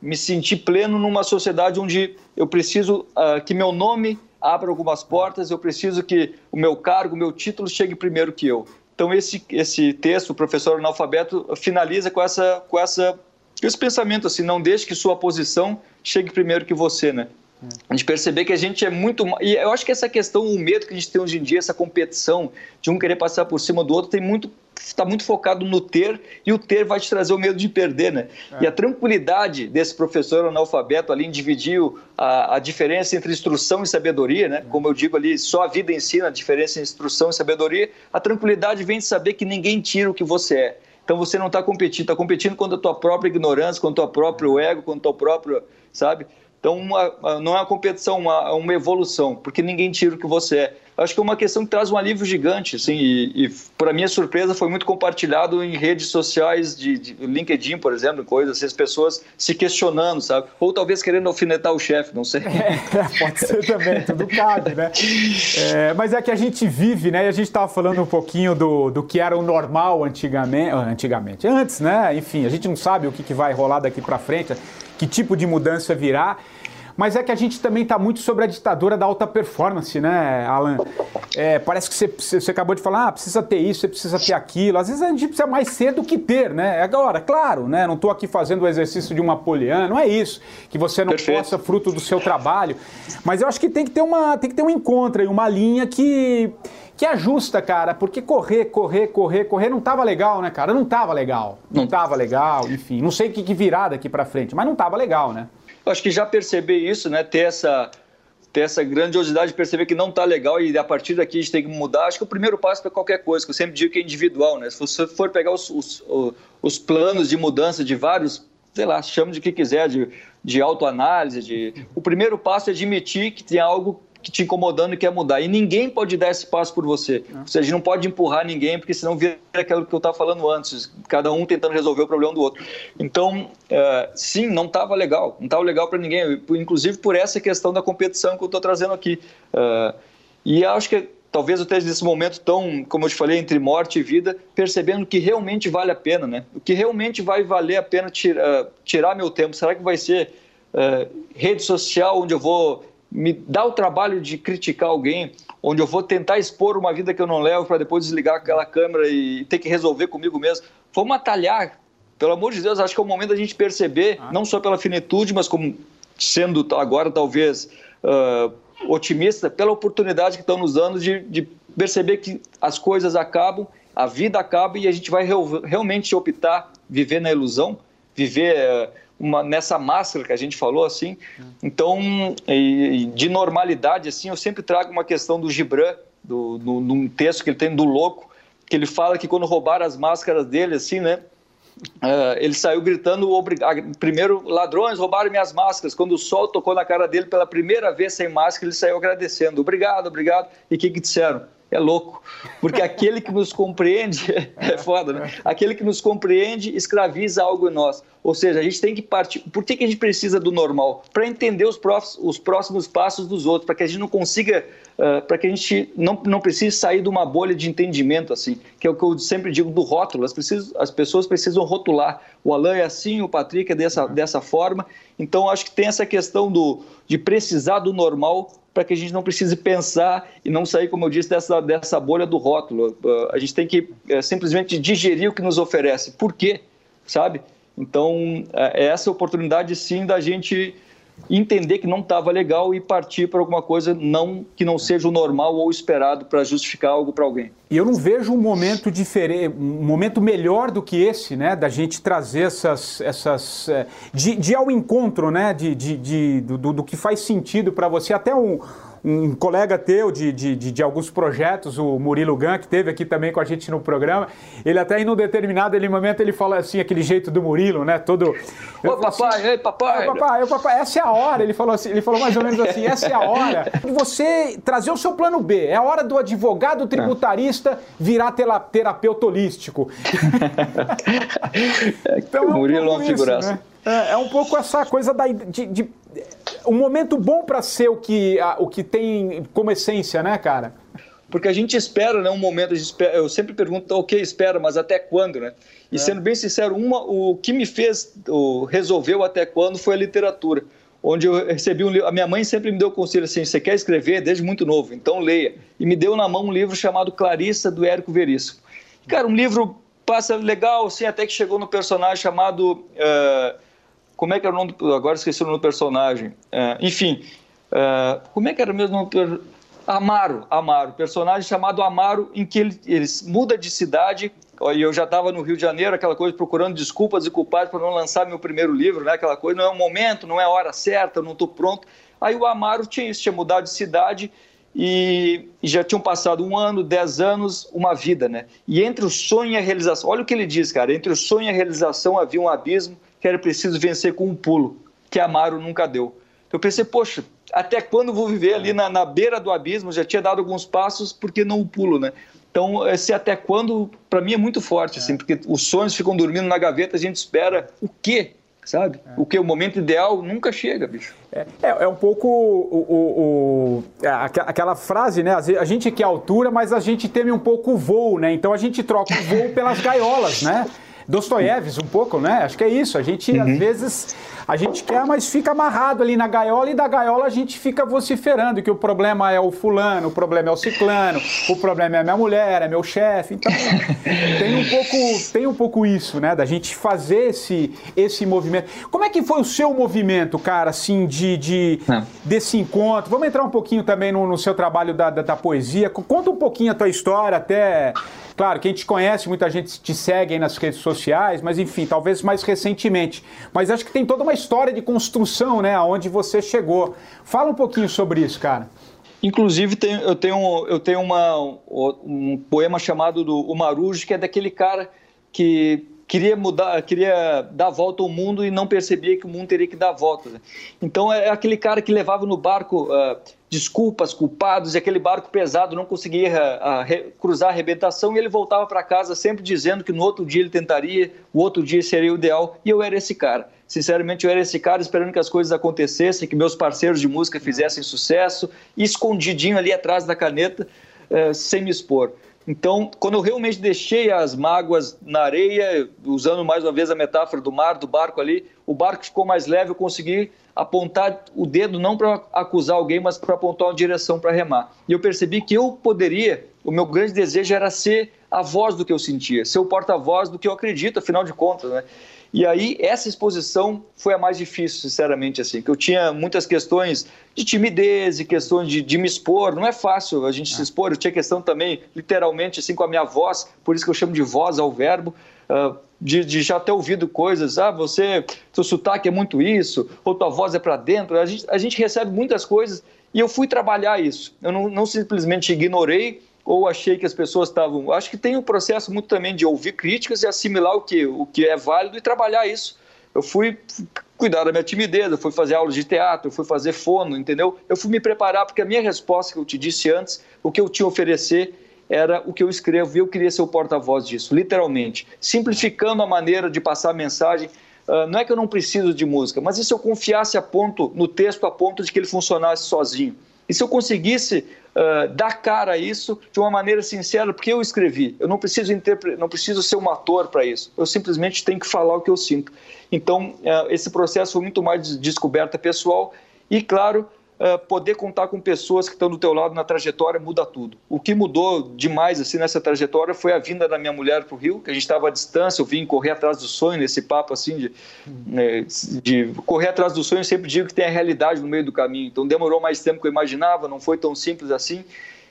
me sentir pleno numa sociedade onde eu preciso uh, que meu nome abra algumas portas, eu preciso que o meu cargo, o meu título chegue primeiro que eu. Então esse esse texto, o professor analfabeto, finaliza com essa com essa esse pensamento assim, não deixe que sua posição chegue primeiro que você, né? A gente perceber que a gente é muito. E eu acho que essa questão, o medo que a gente tem hoje em dia, essa competição de um querer passar por cima do outro, tem muito está muito focado no ter e o ter vai te trazer o medo de perder, né? É. E a tranquilidade desse professor analfabeto ali em dividir a, a, diferença entre instrução e sabedoria, né? Como eu digo ali, só a vida ensina a diferença entre instrução e sabedoria. A tranquilidade vem de saber que ninguém tira o que você é. Então você não está competindo, está competindo contra a tua própria ignorância, contra o teu próprio ego, contra o teu próprio, sabe? Então, uma, não é uma competição, uma, uma evolução, porque ninguém tira o que você é. Acho que é uma questão que traz um alívio gigante, assim, e, e para minha surpresa foi muito compartilhado em redes sociais de, de LinkedIn, por exemplo, coisas assim, as pessoas se questionando, sabe? Ou talvez querendo alfinetar o chefe, não sei. É, pode ser também, tudo cabe, né? É, mas é que a gente vive, né? E a gente estava falando um pouquinho do, do que era o normal antigamente, antigamente, antes, né? Enfim, a gente não sabe o que, que vai rolar daqui para frente que tipo de mudança virá. Mas é que a gente também está muito sobre a ditadura da alta performance, né, Alan? É, parece que você, você, acabou de falar, ah, precisa ter isso, você precisa ter aquilo. Às vezes a gente precisa mais ser do que ter, né? Agora, claro, né? Não estou aqui fazendo o exercício de uma poliana, não é isso. Que você não Perfeito. possa fruto do seu trabalho. Mas eu acho que tem que ter, uma, tem que ter um encontro aí, uma linha que que ajusta, cara, porque correr, correr, correr, correr não tava legal, né, cara? Não tava legal. Não, tava legal, enfim. Não sei o que, que virá daqui para frente, mas não tava legal, né? acho que já perceber isso, né? Ter essa ter essa grandiosidade de perceber que não está legal e a partir daqui a gente tem que mudar. Acho que o primeiro passo para qualquer coisa, que eu sempre digo que é individual, né? Se você for pegar os, os, os planos de mudança de vários, sei lá, chame de que quiser, de, de autoanálise, de... o primeiro passo é admitir que tem algo que te incomodando e quer mudar. E ninguém pode dar esse passo por você. Ou seja, não pode empurrar ninguém, porque senão vira aquilo que eu estava falando antes, cada um tentando resolver o problema do outro. Então, é, sim, não estava legal. Não estava legal para ninguém, inclusive por essa questão da competição que eu estou trazendo aqui. É, e acho que talvez eu esteja nesse momento tão, como eu te falei, entre morte e vida, percebendo que realmente vale a pena, né? O que realmente vai valer a pena tirar, tirar meu tempo. Será que vai ser uh, rede social onde eu vou me dar o trabalho de criticar alguém, onde eu vou tentar expor uma vida que eu não levo para depois desligar aquela câmera e ter que resolver comigo mesmo. Vamos atalhar. Pelo amor de Deus, acho que é o momento da gente perceber, ah. não só pela finitude, mas como sendo agora talvez uh, otimista, pela oportunidade que estão nos dando de, de, perceber que as coisas acabam, a vida acaba e a gente vai realmente optar viver na ilusão, viver. Uh, uma, nessa máscara que a gente falou assim. Então, e, de normalidade assim, eu sempre trago uma questão do Gibran, do, do, num texto que ele tem do louco, que ele fala que quando roubaram as máscaras dele assim, né? Uh, ele saiu gritando primeiro ladrões roubaram minhas máscaras quando o sol tocou na cara dele pela primeira vez sem máscara ele saiu agradecendo obrigado obrigado e o que que disseram é louco, porque aquele que nos compreende, é foda, né? Aquele que nos compreende escraviza algo em nós. Ou seja, a gente tem que partir. Por que, que a gente precisa do normal? Para entender os próximos, os próximos passos dos outros, para que a gente não consiga, uh, para que a gente não, não precise sair de uma bolha de entendimento, assim, que é o que eu sempre digo do rótulo. As, precisam, as pessoas precisam rotular. O Alan é assim, o Patrick é dessa, dessa forma. Então, acho que tem essa questão do, de precisar do normal para que a gente não precise pensar e não sair, como eu disse, dessa, dessa bolha do rótulo. Uh, a gente tem que é, simplesmente digerir o que nos oferece. Por quê? Sabe? Então, é, é essa oportunidade, sim, da gente entender que não estava legal e partir para alguma coisa não que não seja o normal ou esperado para justificar algo para alguém. E eu não vejo um momento diferente, um momento melhor do que esse, né, da gente trazer essas, essas é, de, de ao encontro, né, de, de, de do, do que faz sentido para você, até um um colega teu de, de, de, de, alguns projetos, o Murilo Gan, que teve aqui também com a gente no programa, ele até em um determinado ele, momento ele fala assim, aquele jeito do Murilo, né? Todo. Ô papai, assim, ei papai! Ô papai, ô papai, essa é a hora, ele falou assim, ele falou mais ou menos assim, essa é a hora de você trazer o seu plano B. É a hora do advogado tributarista virar terapeuta holístico. então, é um Murilo é uma figuraça. Né? É, é, um pouco essa coisa da, de, de um momento bom para ser o que, a, o que tem como essência, né, cara? Porque a gente espera, né, um momento, espera, eu sempre pergunto, ok, espera, mas até quando, né? E é. sendo bem sincero, uma, o que me fez, o, resolveu até quando foi a literatura, onde eu recebi um livro, a minha mãe sempre me deu conselho assim, você quer escrever desde muito novo, então leia. E me deu na mão um livro chamado Clarissa, do Érico Veríssimo. Cara, um livro passa legal, assim, até que chegou no personagem chamado... Uh, como é que era o nome, agora esqueci o nome do personagem, é, enfim, é, como é que era mesmo o nome Amaro, Amaro, personagem chamado Amaro, em que ele, ele muda de cidade, e eu já estava no Rio de Janeiro, aquela coisa, procurando desculpas e culpados para não lançar meu primeiro livro, né? aquela coisa, não é o momento, não é a hora certa, não estou pronto. Aí o Amaro tinha isso, tinha mudado de cidade e, já tinham passado um ano, dez anos, uma vida, né? E entre o sonho e a realização, olha o que ele diz, cara, entre o sonho e a realização havia um abismo, que era preciso vencer com um pulo, que Amaro nunca deu. Eu pensei, poxa, até quando vou viver ali na, na beira do abismo? Já tinha dado alguns passos, porque não o pulo, né? Então, esse até quando, para mim, é muito forte, assim, porque os sonhos ficam dormindo na gaveta, a gente espera o quê? Sabe? É. O que? O momento ideal nunca chega, bicho. É, é, é um pouco o, o, o, é, aquela frase, né? A gente quer altura, mas a gente teme um pouco o voo, né? Então a gente troca o voo pelas gaiolas, né? Dostoiévski um pouco, né? Acho que é isso. A gente, uhum. às vezes, a gente quer, mas fica amarrado ali na gaiola e da gaiola a gente fica vociferando que o problema é o fulano, o problema é o ciclano, o problema é a minha mulher, é meu chefe. Então, tem um pouco, tem um pouco isso, né? Da gente fazer esse, esse movimento. Como é que foi o seu movimento, cara, assim, de, de desse encontro? Vamos entrar um pouquinho também no, no seu trabalho da, da, da poesia. Conta um pouquinho a tua história, até Claro, quem te conhece, muita gente te segue aí nas redes sociais sociais, mas enfim, talvez mais recentemente. Mas acho que tem toda uma história de construção, né, aonde você chegou. Fala um pouquinho sobre isso, cara. Inclusive, tem, eu tenho, eu tenho uma, um poema chamado do O Marujo, que é daquele cara que queria mudar, queria dar volta ao mundo e não percebia que o mundo teria que dar volta. Então é aquele cara que levava no barco uh, desculpas, culpados, e aquele barco pesado não conseguia uh, cruzar a arrebentação e ele voltava para casa sempre dizendo que no outro dia ele tentaria, o outro dia seria o ideal, e eu era esse cara. Sinceramente, eu era esse cara esperando que as coisas acontecessem, que meus parceiros de música fizessem sucesso, escondidinho ali atrás da caneta, uh, sem me expor. Então, quando eu realmente deixei as mágoas na areia, usando mais uma vez a metáfora do mar, do barco ali, o barco ficou mais leve, eu consegui apontar o dedo não para acusar alguém, mas para apontar uma direção para remar. E eu percebi que eu poderia, o meu grande desejo era ser a voz do que eu sentia, ser o porta-voz do que eu acredito, afinal de contas, né? E aí, essa exposição foi a mais difícil, sinceramente, assim, que eu tinha muitas questões de timidez e questões de, de me expor. Não é fácil a gente é. se expor. Eu tinha questão também, literalmente, assim, com a minha voz, por isso que eu chamo de voz ao verbo, uh, de, de, já ter ouvido coisas. Ah, você, seu sotaque é muito isso, ou tua voz é para dentro. A gente, a gente recebe muitas coisas e eu fui trabalhar isso. Eu não, não simplesmente ignorei ou achei que as pessoas estavam. Acho que tem um processo muito também de ouvir críticas e assimilar o que, o que é válido e trabalhar isso. Eu fui cuidar da minha timidez, eu fui fazer aulas de teatro, eu fui fazer fono, entendeu? Eu fui me preparar, porque a minha resposta que eu te disse antes, o que eu tinha a oferecer era o que eu escrevo e eu queria ser o porta-voz disso, literalmente. Simplificando a maneira de passar a mensagem. Uh, não é que eu não preciso de música, mas e se eu confiasse a ponto, no texto a ponto de que ele funcionasse sozinho? E se eu conseguisse uh, dar cara a isso de uma maneira sincera, porque eu escrevi, eu não preciso, não preciso ser um ator para isso, eu simplesmente tenho que falar o que eu sinto. Então, uh, esse processo foi muito mais de descoberta pessoal e, claro, poder contar com pessoas que estão do teu lado na trajetória muda tudo. O que mudou demais assim nessa trajetória foi a vinda da minha mulher para o Rio, que a gente estava à distância, eu vim correr atrás do sonho, nesse papo assim de, né, de correr atrás do sonho, eu sempre digo que tem a realidade no meio do caminho. Então demorou mais tempo que eu imaginava, não foi tão simples assim,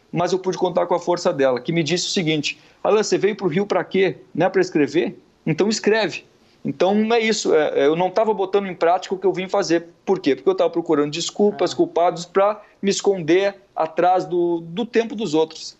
mas eu pude contar com a força dela, que me disse o seguinte: Alan, você veio para o Rio para quê? Não é para escrever? Então escreve. Então é isso, é, é eu não estava botando em prática o que eu vim fazer. Por quê? Porque eu estava procurando desculpas, ah. culpados para me esconder atrás do, do tempo dos outros.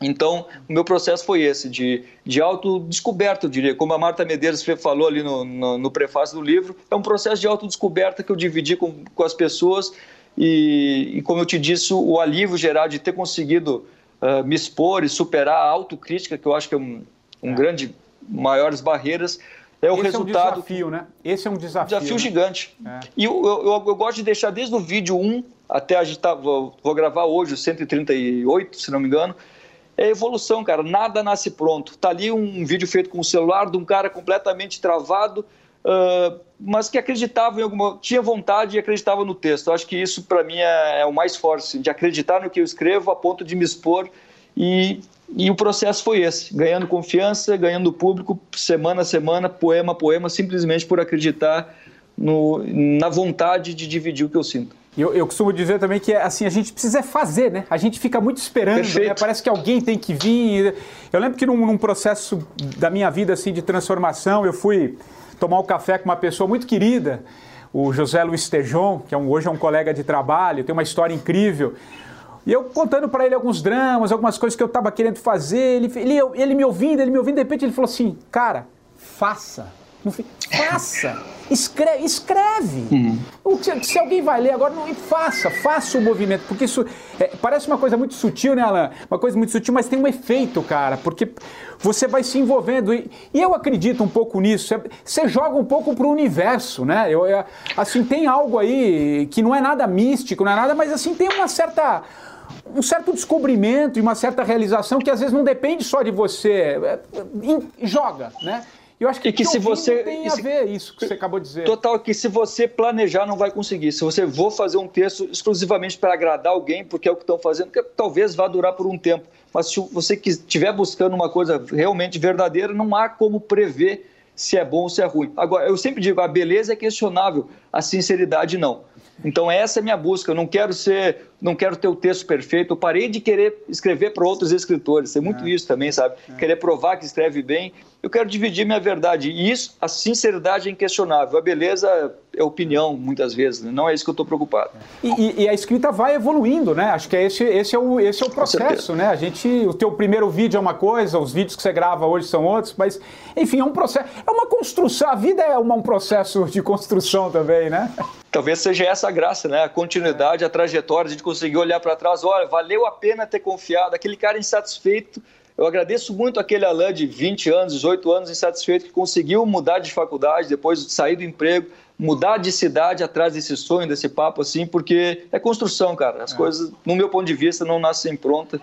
Então, o meu processo foi esse, de, de autodescoberta, eu diria. Como a Marta Medeiros falou ali no, no, no prefácio do livro, é um processo de autodescoberta que eu dividi com, com as pessoas. E, e, como eu te disse, o alívio geral de ter conseguido uh, me expor e superar a autocrítica, que eu acho que é um, um é. grande, maiores barreiras, é o Esse resultado. É um desafio, né? Esse é um desafio. Desafio né? gigante. É. E eu, eu, eu, gosto de deixar desde o vídeo 1 até a gente tá, vou, vou gravar hoje o 138, se não me engano. É evolução, cara. Nada nasce pronto. Tá ali um vídeo feito com o celular de um cara completamente travado, uh, mas que acreditava em alguma. tinha vontade e acreditava no texto. Eu acho que isso, para mim, é, é, o mais forte, assim, de acreditar no que eu escrevo a ponto de me expor e e o processo foi esse, ganhando confiança, ganhando público, semana a semana, poema a poema, simplesmente por acreditar no, na vontade de dividir o que eu sinto. Eu, eu costumo dizer também que assim a gente precisa fazer, né? A gente fica muito esperando, né? parece que alguém tem que vir. Eu lembro que num, num, processo da minha vida assim de transformação, eu fui tomar um café com uma pessoa muito querida, o José Luiz Tejon, que é um, hoje é um colega de trabalho, tem uma história incrível. E eu contando para ele alguns dramas, algumas coisas que eu estava querendo fazer, ele, ele, ele me ouvindo, ele me ouvindo, de repente ele falou assim, cara, faça. Faça! Escreve! escreve. Uhum. Se alguém vai ler agora, não, faça, faça o movimento, porque isso é, parece uma coisa muito sutil, né, Alan? Uma coisa muito sutil, mas tem um efeito, cara, porque você vai se envolvendo. E, e eu acredito um pouco nisso. Você joga um pouco pro universo, né? Eu, eu, assim, tem algo aí que não é nada místico, não é nada, mas assim, tem uma certa um certo descobrimento e uma certa realização que às vezes não depende só de você. É, joga, né? Eu acho que, e que se você tem a ver isso que você acabou de dizer. Total que se você planejar não vai conseguir. Se você vou fazer um texto exclusivamente para agradar alguém, porque é o que estão fazendo, que talvez vá durar por um tempo. Mas se você estiver buscando uma coisa realmente verdadeira, não há como prever se é bom ou se é ruim. Agora, eu sempre digo, a beleza é questionável, a sinceridade não. Então essa é a minha busca. Eu não quero ser não quero ter o texto perfeito. Eu parei de querer escrever para outros escritores. Tem muito é. isso também, sabe? É. Querer provar que escreve bem. Eu quero dividir minha verdade. E isso, a sinceridade é inquestionável. A beleza é opinião, muitas vezes. Né? Não é isso que eu estou preocupado. E, e, e, a escrita vai evoluindo, né? Acho que é esse, esse, é, o, esse é o processo, né? A gente, o teu primeiro vídeo é uma coisa, os vídeos que você grava hoje são outros, mas, enfim, é um processo. É uma construção. A vida é uma, um processo de construção também, né? Talvez seja essa a graça, né? A continuidade, a trajetória, a gente conseguir olhar para trás, olha, valeu a pena ter confiado, aquele cara insatisfeito. Eu agradeço muito aquele Alain de 20 anos, 18 anos insatisfeito que conseguiu mudar de faculdade depois de sair do emprego, mudar de cidade atrás desse sonho, desse papo assim, porque é construção, cara. As é. coisas, no meu ponto de vista, não nascem prontas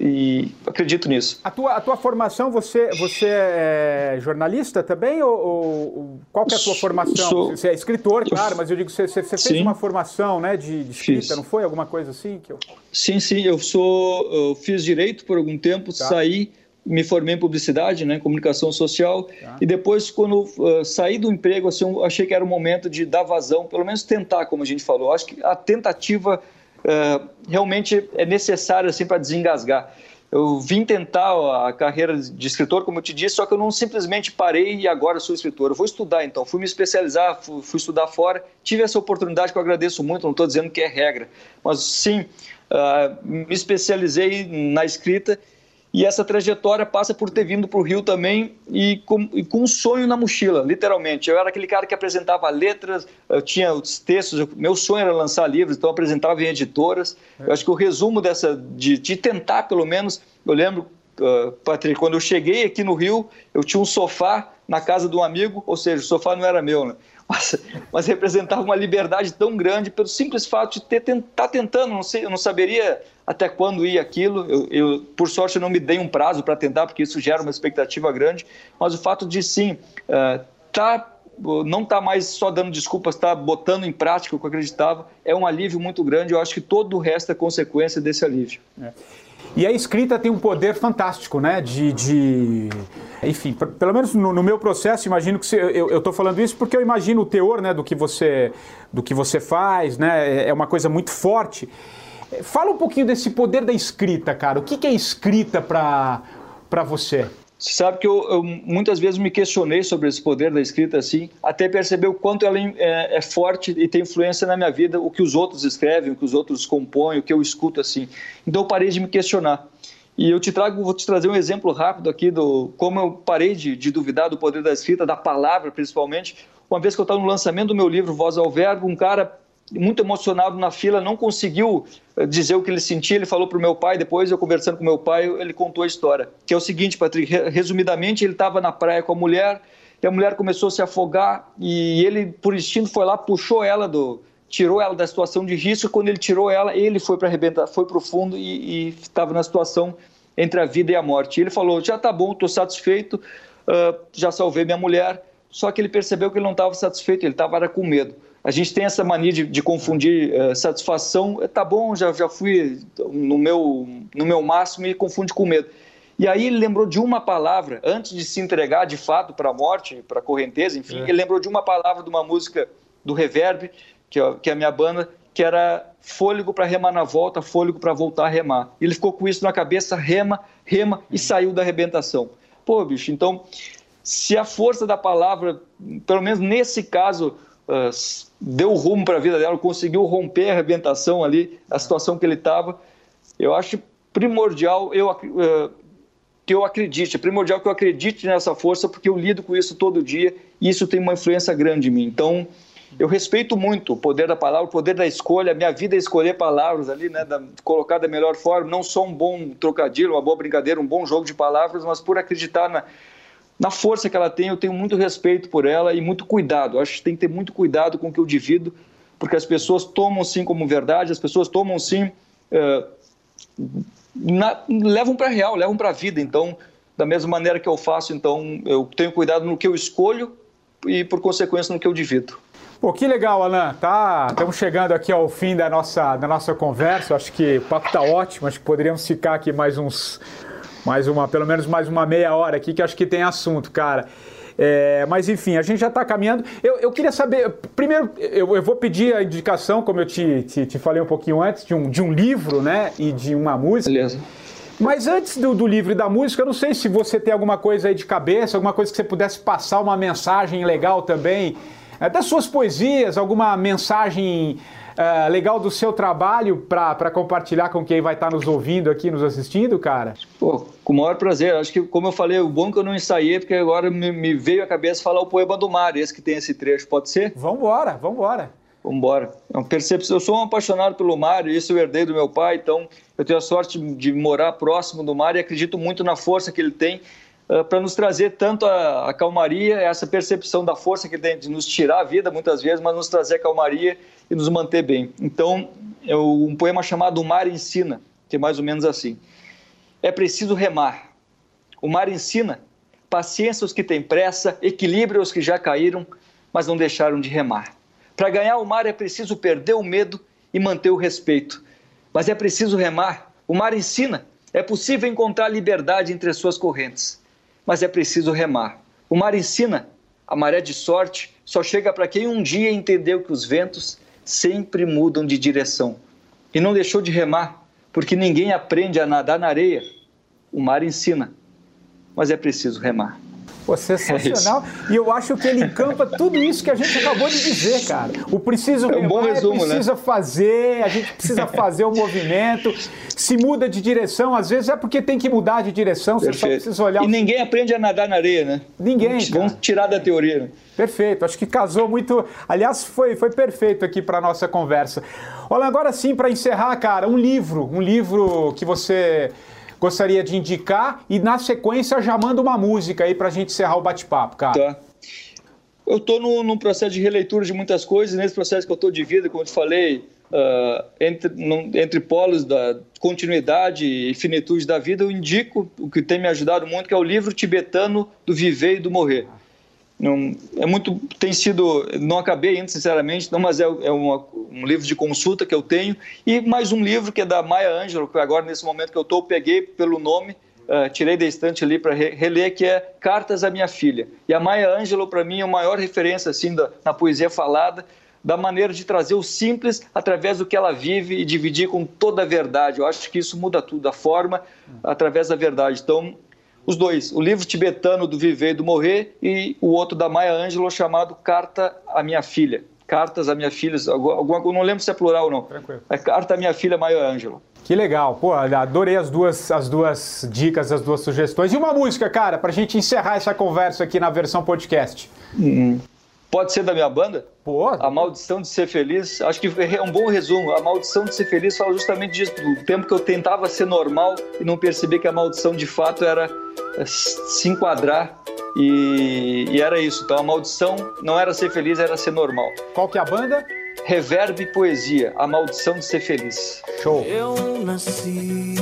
e acredito nisso. A tua, a tua formação, você, você é jornalista também? Ou, ou qual é a tua formação? Sou, você é escritor, claro, mas eu digo, você, você fez sim, uma formação né, de, de escrita, fiz. não foi? Alguma coisa assim? Que eu... Sim, sim, eu sou. Eu fiz direito por algum tempo, tá. saí, me formei em publicidade, né, comunicação social, tá. e depois, quando uh, saí do emprego, assim, achei que era o momento de dar vazão, pelo menos tentar, como a gente falou. Acho que a tentativa é, realmente é necessário assim para desengasgar. Eu vim tentar a carreira de escritor, como eu te disse, só que eu não simplesmente parei e agora sou escritor. Eu vou estudar, então. Fui me especializar, fui, estudar fora. Tive essa oportunidade que eu agradeço muito, não estou dizendo que é regra. Mas sim, uh, me especializei na escrita e essa trajetória passa por ter vindo para o Rio também e com, e com, um sonho na mochila, literalmente. Eu era aquele cara que apresentava letras, eu tinha os textos, eu, meu sonho era lançar livros, então eu apresentava em editoras. Eu acho que o resumo dessa, de, de tentar pelo menos, eu lembro, uh, Patrick, quando eu cheguei aqui no Rio, eu tinha um sofá na casa de um amigo, ou seja, o sofá não era meu, né? Mas, mas representava uma liberdade tão grande pelo simples fato de ter tá tentando, não sei, eu não saberia até quando ia aquilo. Eu, eu por sorte eu não me dei um prazo para tentar, porque isso gera uma expectativa grande, mas o fato de sim, uh, tá não está mais só dando desculpas, está botando em prática o que eu acreditava, é um alívio muito grande. Eu acho que todo o resto é consequência desse alívio. É. E a escrita tem um poder fantástico, né? De. de... Enfim, pelo menos no, no, meu processo, imagino que você, eu estou falando isso porque eu imagino o teor né, do, que você, do que você faz, né? É, é uma coisa muito forte. Fala um pouquinho desse poder da escrita, cara. O que, que é escrita para você? Você sabe que eu, eu, muitas vezes me questionei sobre esse poder da escrita assim, até perceber o quanto ela é, é, forte e tem influência na minha vida, o que os outros escrevem, o que os outros compõem, o que eu escuto assim. Então eu parei de me questionar. E eu te trago, vou te trazer um exemplo rápido aqui do como eu parei de, de duvidar do poder da escrita, da palavra principalmente. Uma vez que eu estava no lançamento do meu livro Voz ao Verbo, um cara muito emocionado na fila, não conseguiu dizer o que ele sentia. Ele falou para o meu pai, depois eu conversando com meu pai, ele contou a história. Que é o seguinte, Patrick, resumidamente, ele estava na praia com a mulher, e a mulher começou a se afogar, e ele, por instinto, foi lá, puxou ela do. tirou ela da situação de risco. Quando ele tirou ela, ele foi para arrebentar, foi para o fundo e estava na situação entre a vida e a morte. Ele falou: já tá bom, estou satisfeito, uh, já salvei minha mulher. Só que ele percebeu que ele não estava satisfeito, ele estava com medo. A gente tem essa mania de, de confundir uh, satisfação. Tá bom, já, já fui no meu, no meu máximo e confunde com medo. E aí ele lembrou de uma palavra, antes de se entregar de fato para a morte, para a correnteza, enfim, é. ele lembrou de uma palavra de uma música do Reverb, que é, que é a minha banda, que era fôlego para remar na volta, fôlego para voltar a remar. Ele ficou com isso na cabeça, rema, rema e saiu da arrebentação. Pô, bicho, então, se a força da palavra, pelo menos nesse caso, uh, deu rumo para a vida dela, conseguiu romper a arrebentação ali, a situação que ele estava. Eu acho primordial eu, uh, que eu acredite, é primordial que eu acredite nessa força, porque eu lido com isso todo dia e isso tem uma influência grande em mim. Então, eu respeito muito o poder da palavra, o poder da escolha. Minha vida é escolher palavras ali, né, da, colocar da melhor forma. Não só um bom trocadilho, uma boa brincadeira, um bom jogo de palavras, mas por acreditar na, na força que ela tem, eu tenho muito respeito por ela e muito cuidado. acho que tem que ter muito cuidado com o que eu divido, porque as pessoas tomam sim como verdade, as pessoas tomam sim. Uh, na, levam para real, levam para a vida. Então, da mesma maneira que eu faço, então eu tenho cuidado no que eu escolho e, por consequência, no que eu divido. Pô, que legal, Alan. Tá, estamos chegando aqui ao fim da nossa, da nossa conversa. Acho que o papo está ótimo. Acho que poderíamos ficar aqui mais uns mais uma, pelo menos mais uma meia hora aqui, que acho que tem assunto, cara. É, mas enfim, a gente já está caminhando. Eu, eu, queria saber, primeiro, eu, eu, vou pedir a indicação, como eu te, te, te, falei um pouquinho antes, de um, de um livro, né? E de uma música. Beleza. Mas antes do, do, livro e da música, eu não sei se você tem alguma coisa aí de cabeça, alguma coisa que você pudesse passar uma mensagem legal também, das suas poesias, alguma mensagem uh, legal do seu trabalho para compartilhar com quem vai estar tá nos ouvindo aqui, nos assistindo, cara? Pô, com o maior prazer. Acho que, como eu falei, o bom é que eu não ensaiei, porque agora me, me veio à cabeça falar o poema do mar, esse que tem esse trecho. Pode ser? Vambora, vambora. Vambora. É um percepção. Eu sou um apaixonado pelo mar, e isso eu herdei do meu pai, então eu tenho a sorte de morar próximo do mar e acredito muito na força que ele tem uh, para nos trazer tanto a, a, calmaria, essa percepção da força que tem de nos tirar a vida muitas vezes, mas nos trazer a calmaria e nos manter bem. Então, é um poema chamado O Mar Ensina, que é mais ou menos assim. É preciso remar. O mar ensina paciência aos que têm pressa, equilíbrio aos que já caíram, mas não deixaram de remar. Para ganhar o mar é preciso perder o medo e manter o respeito mas é preciso remar. O mar ensina. É possível encontrar liberdade entre as suas correntes, mas é preciso remar. O mar ensina. A maré de sorte só chega para quem um dia entendeu que os ventos sempre mudam de direção e não deixou de remar, porque ninguém aprende a nadar na areia. O mar ensina, mas é preciso remar. Pô, sensacional. É e eu acho que ele encampa tudo isso que a gente acabou de dizer, cara. O preciso é um bom resumo, é precisa né? fazer, a gente precisa fazer o movimento. Se muda de direção, às vezes é porque tem que mudar de direção, Perfeito. você só precisa olhar. E ninguém aprende a nadar na areia, né? Ninguém. Vamos, vamos tirar da teoria. Né? Perfeito, acho que casou muito. Aliás, foi, foi perfeito aqui para nossa conversa. Olha, agora sim, para encerrar, cara, um livro, um livro que você gostaria de indicar e na sequência já manda uma música aí para a gente encerrar o bate-papo, cara. Tá. Eu estou num processo de releitura de muitas coisas, nesse processo que eu estou de vida, como eu te falei, uh, entre, num, entre polos da continuidade e finitude da vida, eu indico o que tem me ajudado muito, que é o livro tibetano do Viver e do Morrer. Não, é muito, tem sido, não acabei ainda, sinceramente, não, mas é, é uma, um livro de consulta que eu tenho, e mais um livro que é da Maya Angelou, que agora, nesse momento que eu estou, peguei pelo nome, uh, tirei da estante ali para re, reler, que é Cartas à Minha Filha. E a Maya Angelou, para mim, é a maior referência, assim, da, na poesia falada, da maneira de trazer o simples através do que ela vive e dividir com toda a verdade. Eu acho que isso muda tudo, a forma através da verdade. Então, os dois, o livro tibetano do Viver e do Morrer e o outro da Maya Angelou chamado Carta à Minha Filha. Cartas à Minha Filha, alguma, não lembro se é plural ou não. Tranquilo. É Carta à Minha Filha Maya Angelou. Que legal, pô, adorei as duas, as duas dicas, as duas sugestões. E uma música, cara, pra gente encerrar essa conversa aqui na versão podcast. Hum. Pode ser da minha banda? Pô. A Maldição de Ser Feliz. Acho que é um bom resumo. A Maldição de Ser Feliz fala justamente disso, do tempo que eu tentava ser normal e não perceber que a maldição de fato era é, se enquadrar e, e, era isso. Então a maldição não era ser feliz, era ser normal. Qual que é a banda? Reverb e Poesia, a maldição de ser feliz. Show. Eu nasci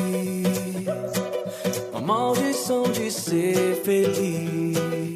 a maldição de ser feliz.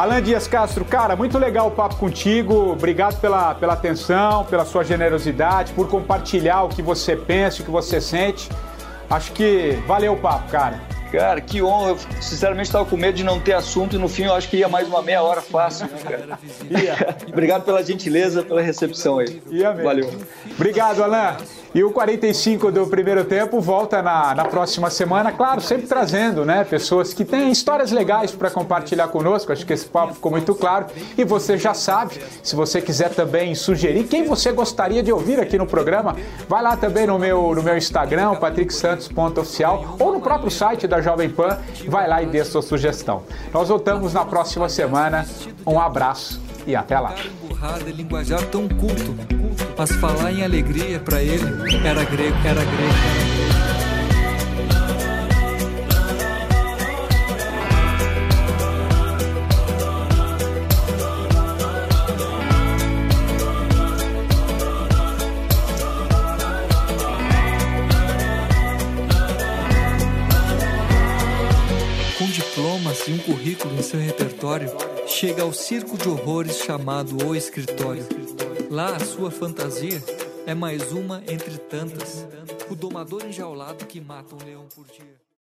Alan Dias Castro, cara, muito legal o papo contigo. Obrigado pela, pela atenção, pela sua generosidade, por compartilhar o que você pensa, o que você sente. Acho que valeu o papo, cara. Cara, que honra. Eu, sinceramente, estava com medo de não ter assunto e no fim eu acho que ia mais uma meia hora fácil, né, cara? Obrigado pela gentileza, pela recepção aí. Ia mesmo. Valeu. Obrigado, Alain. E o 45 do primeiro tempo volta na, na próxima semana, claro, sempre trazendo né, pessoas que têm histórias legais para compartilhar conosco. Acho que esse papo ficou muito claro. E você já sabe, se você quiser também sugerir quem você gostaria de ouvir aqui no programa, vai lá também no meu, no meu Instagram, patricksantos.oficial, ou no próprio site da Jovem Pan, vai lá e dê sua sugestão. Nós voltamos na próxima semana. Um abraço e até lá. culto mas falar em alegria para ele era grego, era grego. Seu repertório, chega ao circo de horrores chamado O Escritório. Lá a sua fantasia é mais uma entre tantas, o domador enjaulado que mata um leão por dia.